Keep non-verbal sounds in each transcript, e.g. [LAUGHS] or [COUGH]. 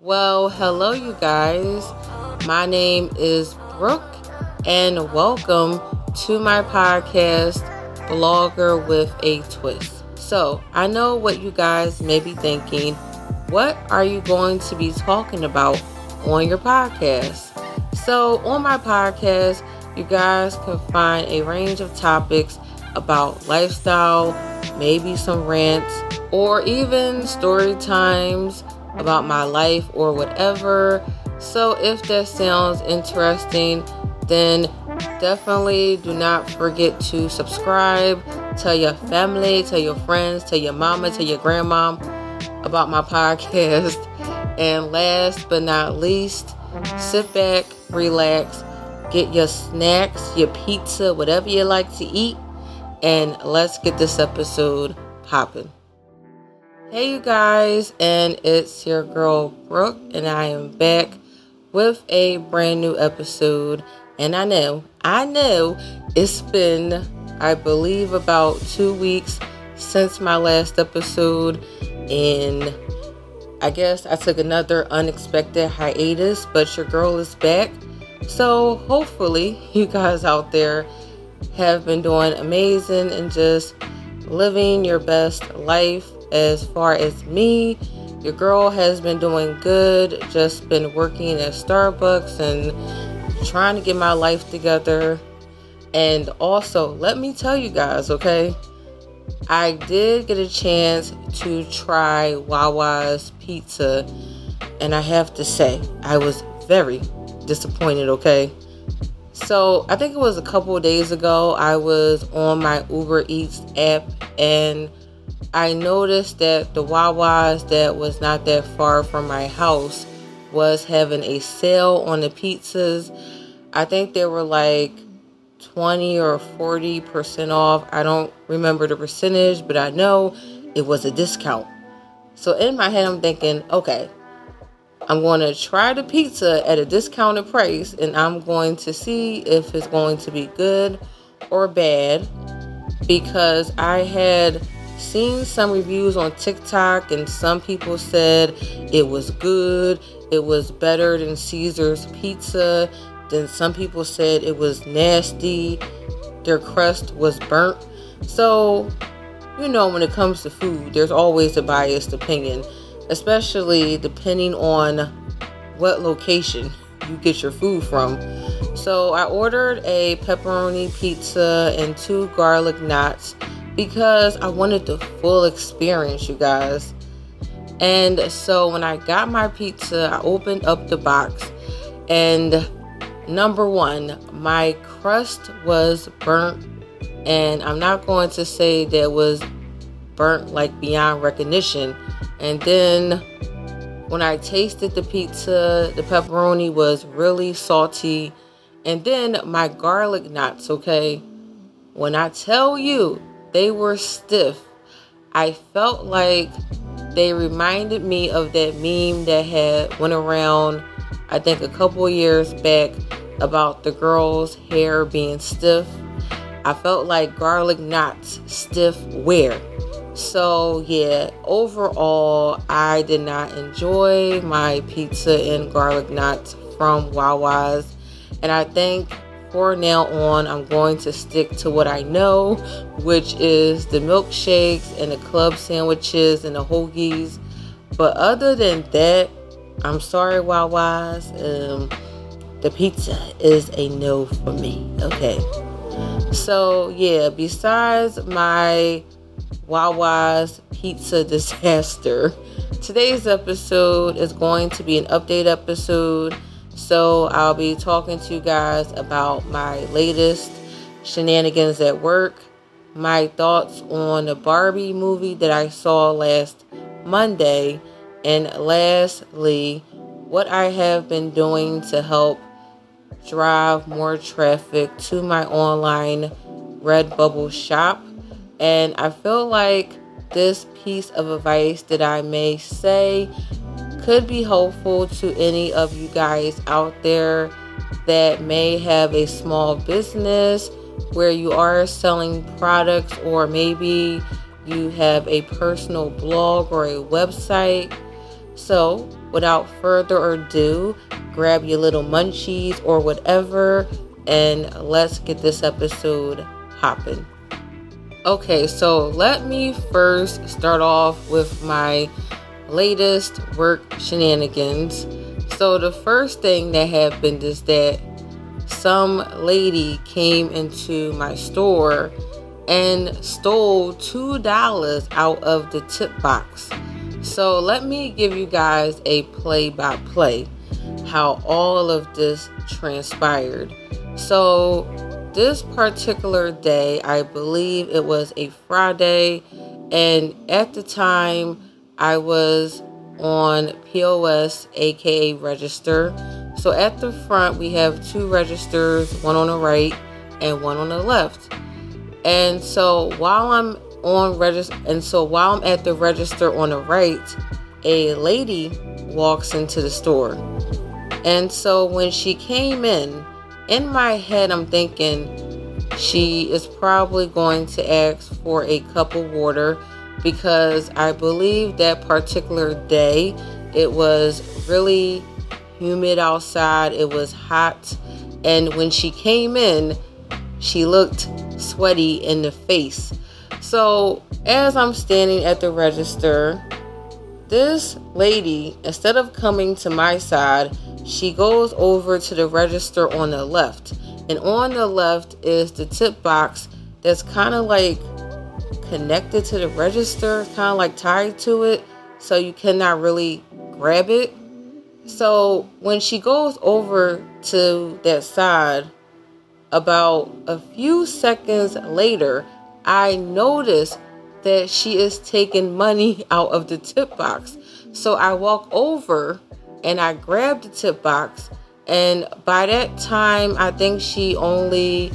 Well, hello, you guys. My name is Brooke, and welcome to my podcast, Blogger with a Twist. So, I know what you guys may be thinking. What are you going to be talking about on your podcast? So, on my podcast, you guys can find a range of topics about lifestyle, maybe some rants, or even story times about my life or whatever. So if that sounds interesting, then definitely do not forget to subscribe. Tell your family, tell your friends, tell your mama, tell your grandma about my [LAUGHS] podcast. And last but not least, sit back, relax, get your snacks, your pizza, whatever you like to eat, and let's get this episode popping. Hey, you guys, and it's your girl Brooke, and I am back with a brand new episode. And I know, I know it's been, I believe, about two weeks since my last episode, and I guess I took another unexpected hiatus, but your girl is back. So, hopefully, [LAUGHS] you guys out there have been doing amazing and just living your best life as far as me, your girl has been doing good, just been working at Starbucks and trying to get my life together. And also, let me tell you guys, okay? I did get a chance to try Wawa's pizza, and I have to say, I was very disappointed, okay? So, I think it was a couple days ago, I was on my Uber Eats app and I noticed that the Wawa's that was not that far from my house was having a sale on the pizzas. I think they were like 20 or 40% off. I don't remember the percentage, but I know it was a discount. So in my head, I'm thinking, okay, I'm going to try the pizza at a discounted price and I'm going to see if it's going to be good or bad because I had seen some reviews on TikTok, and some people said it was good. It was better than Caesar's pizza. Then some people said it was nasty. Their crust was burnt. So, you know, when it comes to food, there's always a biased opinion, especially depending on what location you get your food from. So, I ordered a pepperoni pizza and two garlic knots because I wanted the full experience, you guys. And so when I got my pizza, I opened up the box, and number one, my crust was burnt. And I'm not going to say that was burnt like beyond recognition. And then when I tasted the pizza, the pepperoni was really salty. And then my garlic knots, okay? When I tell you they were stiff. I felt like they reminded me of that meme that had went around I think a couple years back about the girl's hair being stiff. I felt like garlic knots stiff wear. So, yeah, overall, I did not enjoy my pizza and garlic knots from Wawa's. And I think for now on, I'm going to stick to what I know, which is the milkshakes and the club sandwiches and the hoagies. But other than that, I'm sorry, Wawa's. Um, the pizza is a no for me. Okay. So, yeah, besides my Wawa's pizza [LAUGHS] disaster, today's episode is going to be an update episode so I'll be talking to you guys about my latest shenanigans at work, my thoughts on the Barbie movie that I saw last Monday, and lastly, what I have been doing to help drive more traffic to my online Redbubble shop. And I feel like this piece of advice that I may say could be helpful to any of you guys out there that may have a small business where you are selling products, or maybe you have a personal blog or a website. So, without further ado, grab your little munchies or whatever, and let's get this episode hopping. Okay, so let me first start off with my latest work shenanigans. So, the first thing that happened is that some lady came into my store and stole $2 out of the tip box. So, let me give you guys a play by play how all of this transpired. So, this particular day, I believe it was a Friday, and at the time I was on POS, aka register. So at the front, we have two registers, one on the right and one on the left. And so while I'm on register, and so while I'm at the register on the right, a lady walks into the store. And so when she came in, in my head, I'm thinking she is probably going to ask for a cup of water because I believe that particular day it was really humid outside, it was hot, and when she came in, she looked sweaty in the face. So, as I'm standing at the register, this lady, instead of coming to my side, she goes over to the register on the left. And on the left is the tip box that's kind of like connected to the register, kind of like tied to it, so you cannot really grab it. So when she goes over to that side, about a few seconds later, I notice that she is taking money [LAUGHS] out of the tip box. So I walk over and I grabbed the tip box. And by that time, I think she only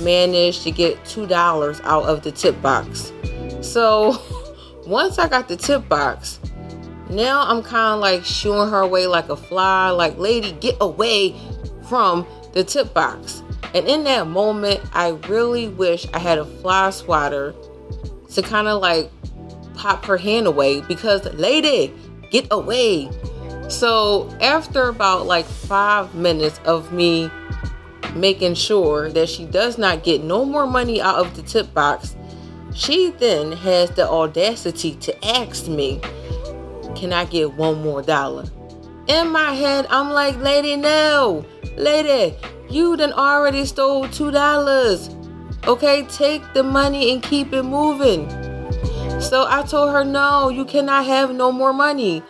managed to get $2 out of the tip box. So [LAUGHS] once I got the tip box, now I'm kind of like shooing her away like a fly, like, lady, get away from the tip box. And in that moment, I really wish I had a fly swatter to kind of like pop her hand away because, lady, get away. So after about like five minutes of me making sure that she does not get no more money out of the tip box, she then has the audacity to ask me, Can I get one more dollar? In my head, I'm like, Lady, no. Lady, you done already stole two dollars. Okay, take the money and keep it moving. So I told her, No, you cannot have no more money.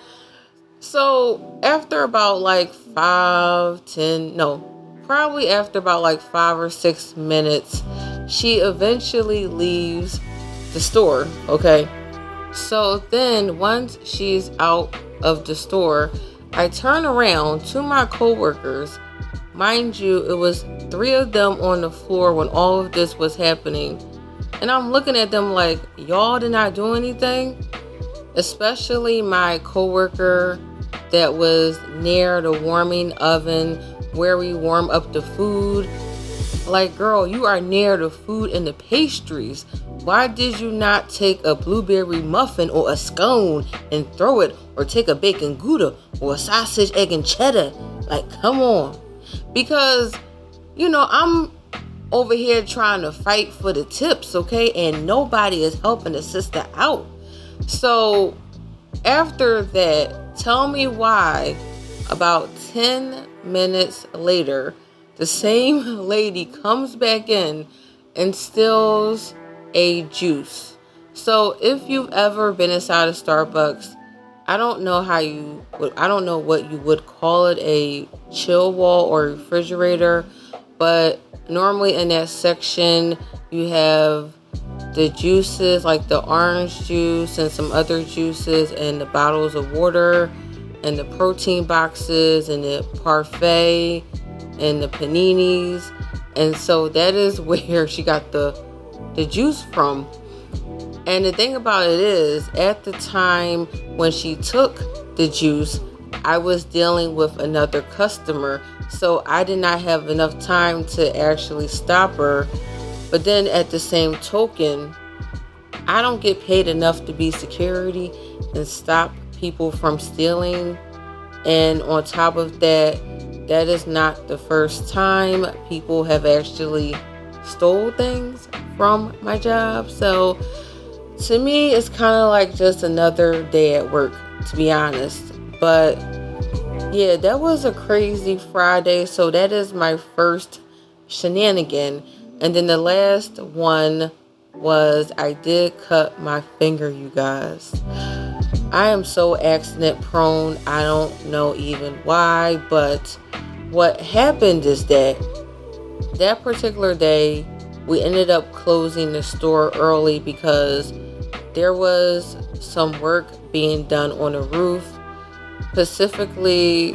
So after about like five, ten, no, probably after about like five or six minutes, she eventually leaves the store. Okay. So then once she's out of the store, I turn around to my coworkers. Mind you, it was three of them on the floor when all of this was happening. And I'm looking at them like, y'all did not do anything? Especially my coworker that was near the warming oven where we warm up the food. Like, girl, you are near the food and the pastries. Why did you not take a blueberry muffin or a scone and throw it, or take a bacon gouda or a sausage, egg, and cheddar? Like, come on. Because, you know, I'm over here trying to fight for the tips, okay? And nobody is helping the sister out. So, after that, tell me why about 10 minutes later, the same lady comes back in and steals a juice. So if you've ever been inside a Starbucks, I don't know how you would I don't know what you would call it a chill wall or refrigerator, but normally in that section you have the juices like the orange juice and some other juices and the bottles of water and the protein boxes and the parfait and the paninis. And so that is [LAUGHS] where she got the the juice from. And the thing about it is at the time when she took the juice i was dealing with another customer. So i did not have enough time to actually stop her. But then at the same token i don't get paid enough to be security and stop people from stealing And on top of that, that is not the first time people have actually stole things from my job. So to me, it's kind of like just another day at work, to be honest. But yeah, that was a crazy Friday. So that is my first shenanigan. And then the last one was I did cut my finger, you guys. I am so accident prone. I don't know even why, but what happened is that that particular day we ended up closing the store early because there was some work being done on the roof. Specifically,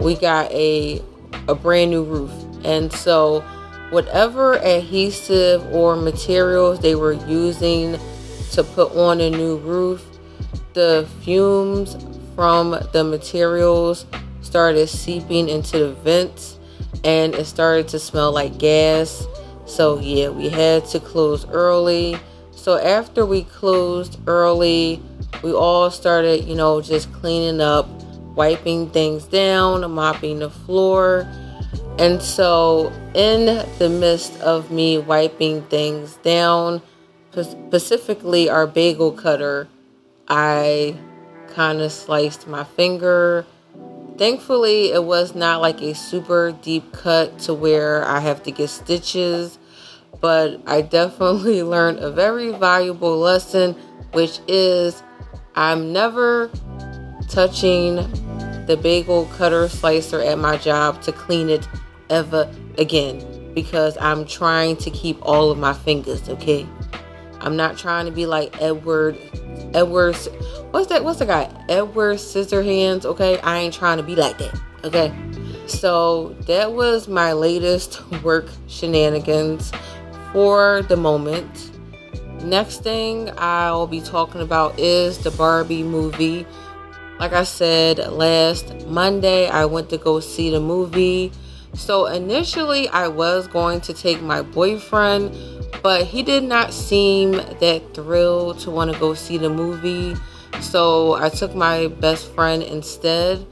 we got a a brand new roof. And so whatever adhesive or materials they were using to put on a new roof, the fumes from the materials started seeping into the vents and it started to smell like gas. So, yeah, we had to close early. So, after we closed early, we all started, you know, just cleaning up, wiping things down, mopping the floor. And so, in the midst of me wiping things down, specifically our bagel cutter, I kind of sliced my finger. Thankfully, it was not like a super deep cut to where I have to get stitches, but I definitely [LAUGHS] learned a very valuable lesson, which is I'm never touching the bagel cutter slicer at my job to clean it ever again because I'm trying to keep all of my fingers, okay? I'm not trying to be like Edward Edward what's that what's the guy? Edward Scissorhands, okay? I ain't trying to be like that. Okay. So that was my latest [LAUGHS] work shenanigans for the moment. Next thing I'll be talking about is the Barbie movie. Like I said last Monday, I went to go see the movie. So initially, I was going to take my boyfriend, but he did not seem that thrilled to want to go see the movie. So I took my best friend instead.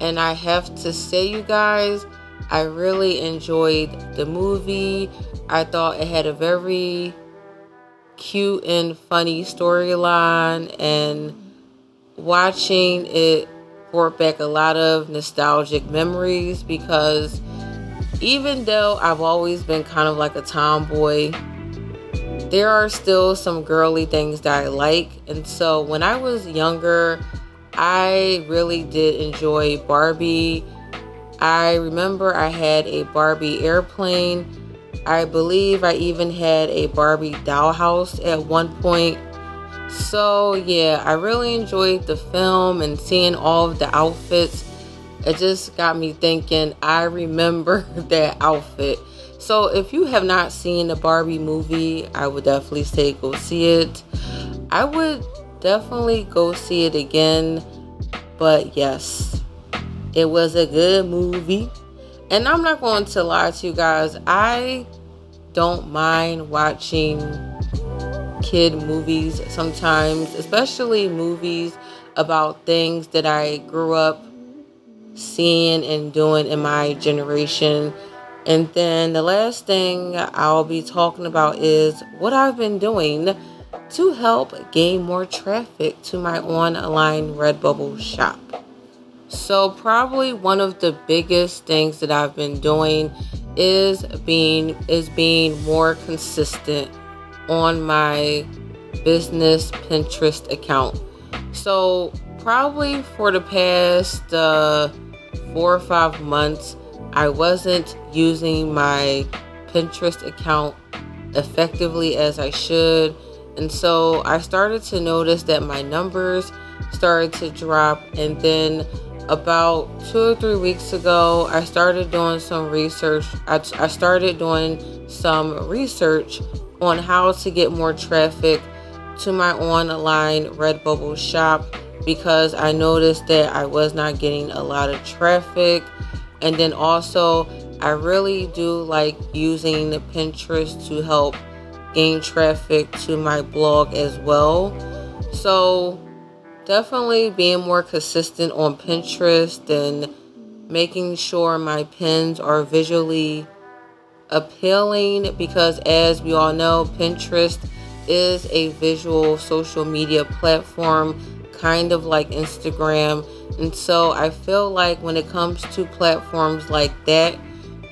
And I have to say, you guys, I really enjoyed the movie. I thought it had a very cute and funny storyline, and watching it brought back a lot of nostalgic memories because even though I've always been kind of like a tomboy, there are still some girly things that I like. And so when I was younger, I really did enjoy Barbie. I remember I had a Barbie airplane. I believe I even had a Barbie dollhouse at one point. So, yeah, I really enjoyed the film and seeing all of the outfits. It just got me thinking, I remember [LAUGHS] that outfit. So if you have not seen the Barbie movie, I would definitely say go see it. I would definitely go see it again. But yes, it was a good movie. And I'm not going to lie to you guys, I don't mind watching kid movies sometimes, especially movies about things that I grew up seeing and doing in my generation. And then the last thing I'll be talking about is what I've been doing to help gain more traffic to my online Redbubble shop. So, probably one of the biggest things that I've been doing is being is being more consistent on my business Pinterest account. So, probably for the past uh, four or five months, I wasn't using my Pinterest account effectively as I should. And so I started to notice that my numbers started to drop. And then about two or three weeks ago, I started doing some research. I, I started doing some research on how to get more traffic to my online Redbubble shop because I noticed that I was not getting a lot of traffic. And then also, I really do like using Pinterest to help gain traffic to my blog as well. So definitely being more consistent on Pinterest and making sure my pins are visually appealing because as we all know Pinterest is a visual social media platform kind of like Instagram and so I feel like when it comes to platforms like that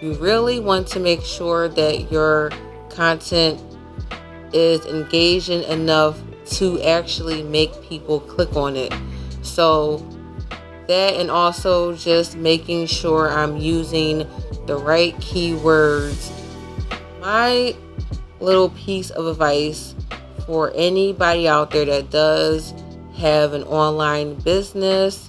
you really want to make sure that your content is engaging enough to actually make people click on it. So that and also just making sure I'm using the right keywords. My little piece of advice for anybody out there that does have an online business,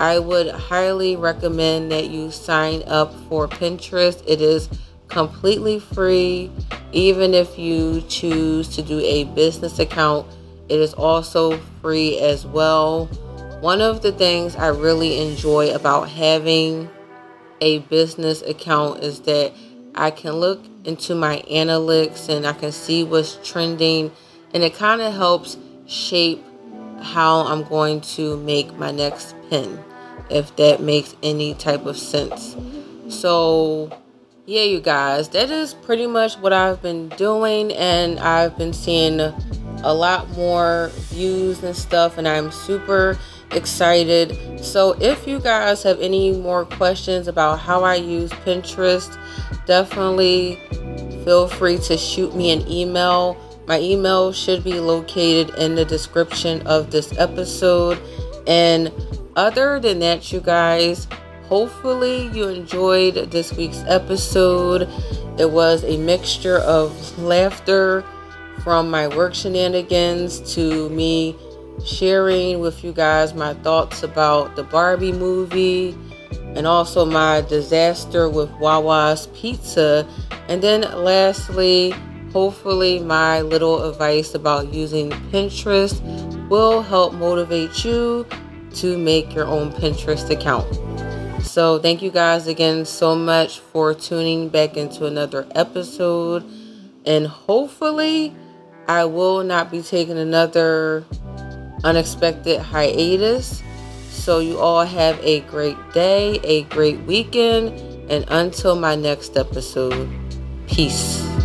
I would highly recommend that you sign up for Pinterest. It is completely free. Even if you choose to do a business account, it is also free as well. One of the things I really enjoy about having a business account is that I can look into my analytics and I can see what's trending, and it kind of helps shape how I'm going to make my next if that makes any type of sense. So, yeah, you guys, that is pretty much what I've been doing, and I've been seeing a lot more views and stuff, and I'm super excited. So, if you guys have any more questions about how I use Pinterest, definitely feel free to shoot me an email. My email should be located in the description of this episode. And other than that, you guys, Hopefully, you enjoyed this week's episode. It was a mixture of laughter from my work shenanigans to me sharing with you guys my thoughts about the Barbie movie and also my disaster with Wawa's Pizza. And then, lastly, hopefully, my little advice about using Pinterest will help motivate you to make your own Pinterest account. So, thank you guys again so much for tuning back into another episode. And hopefully, I will not be taking another unexpected hiatus. So, you all have a great day, a great weekend, and until my next episode, peace.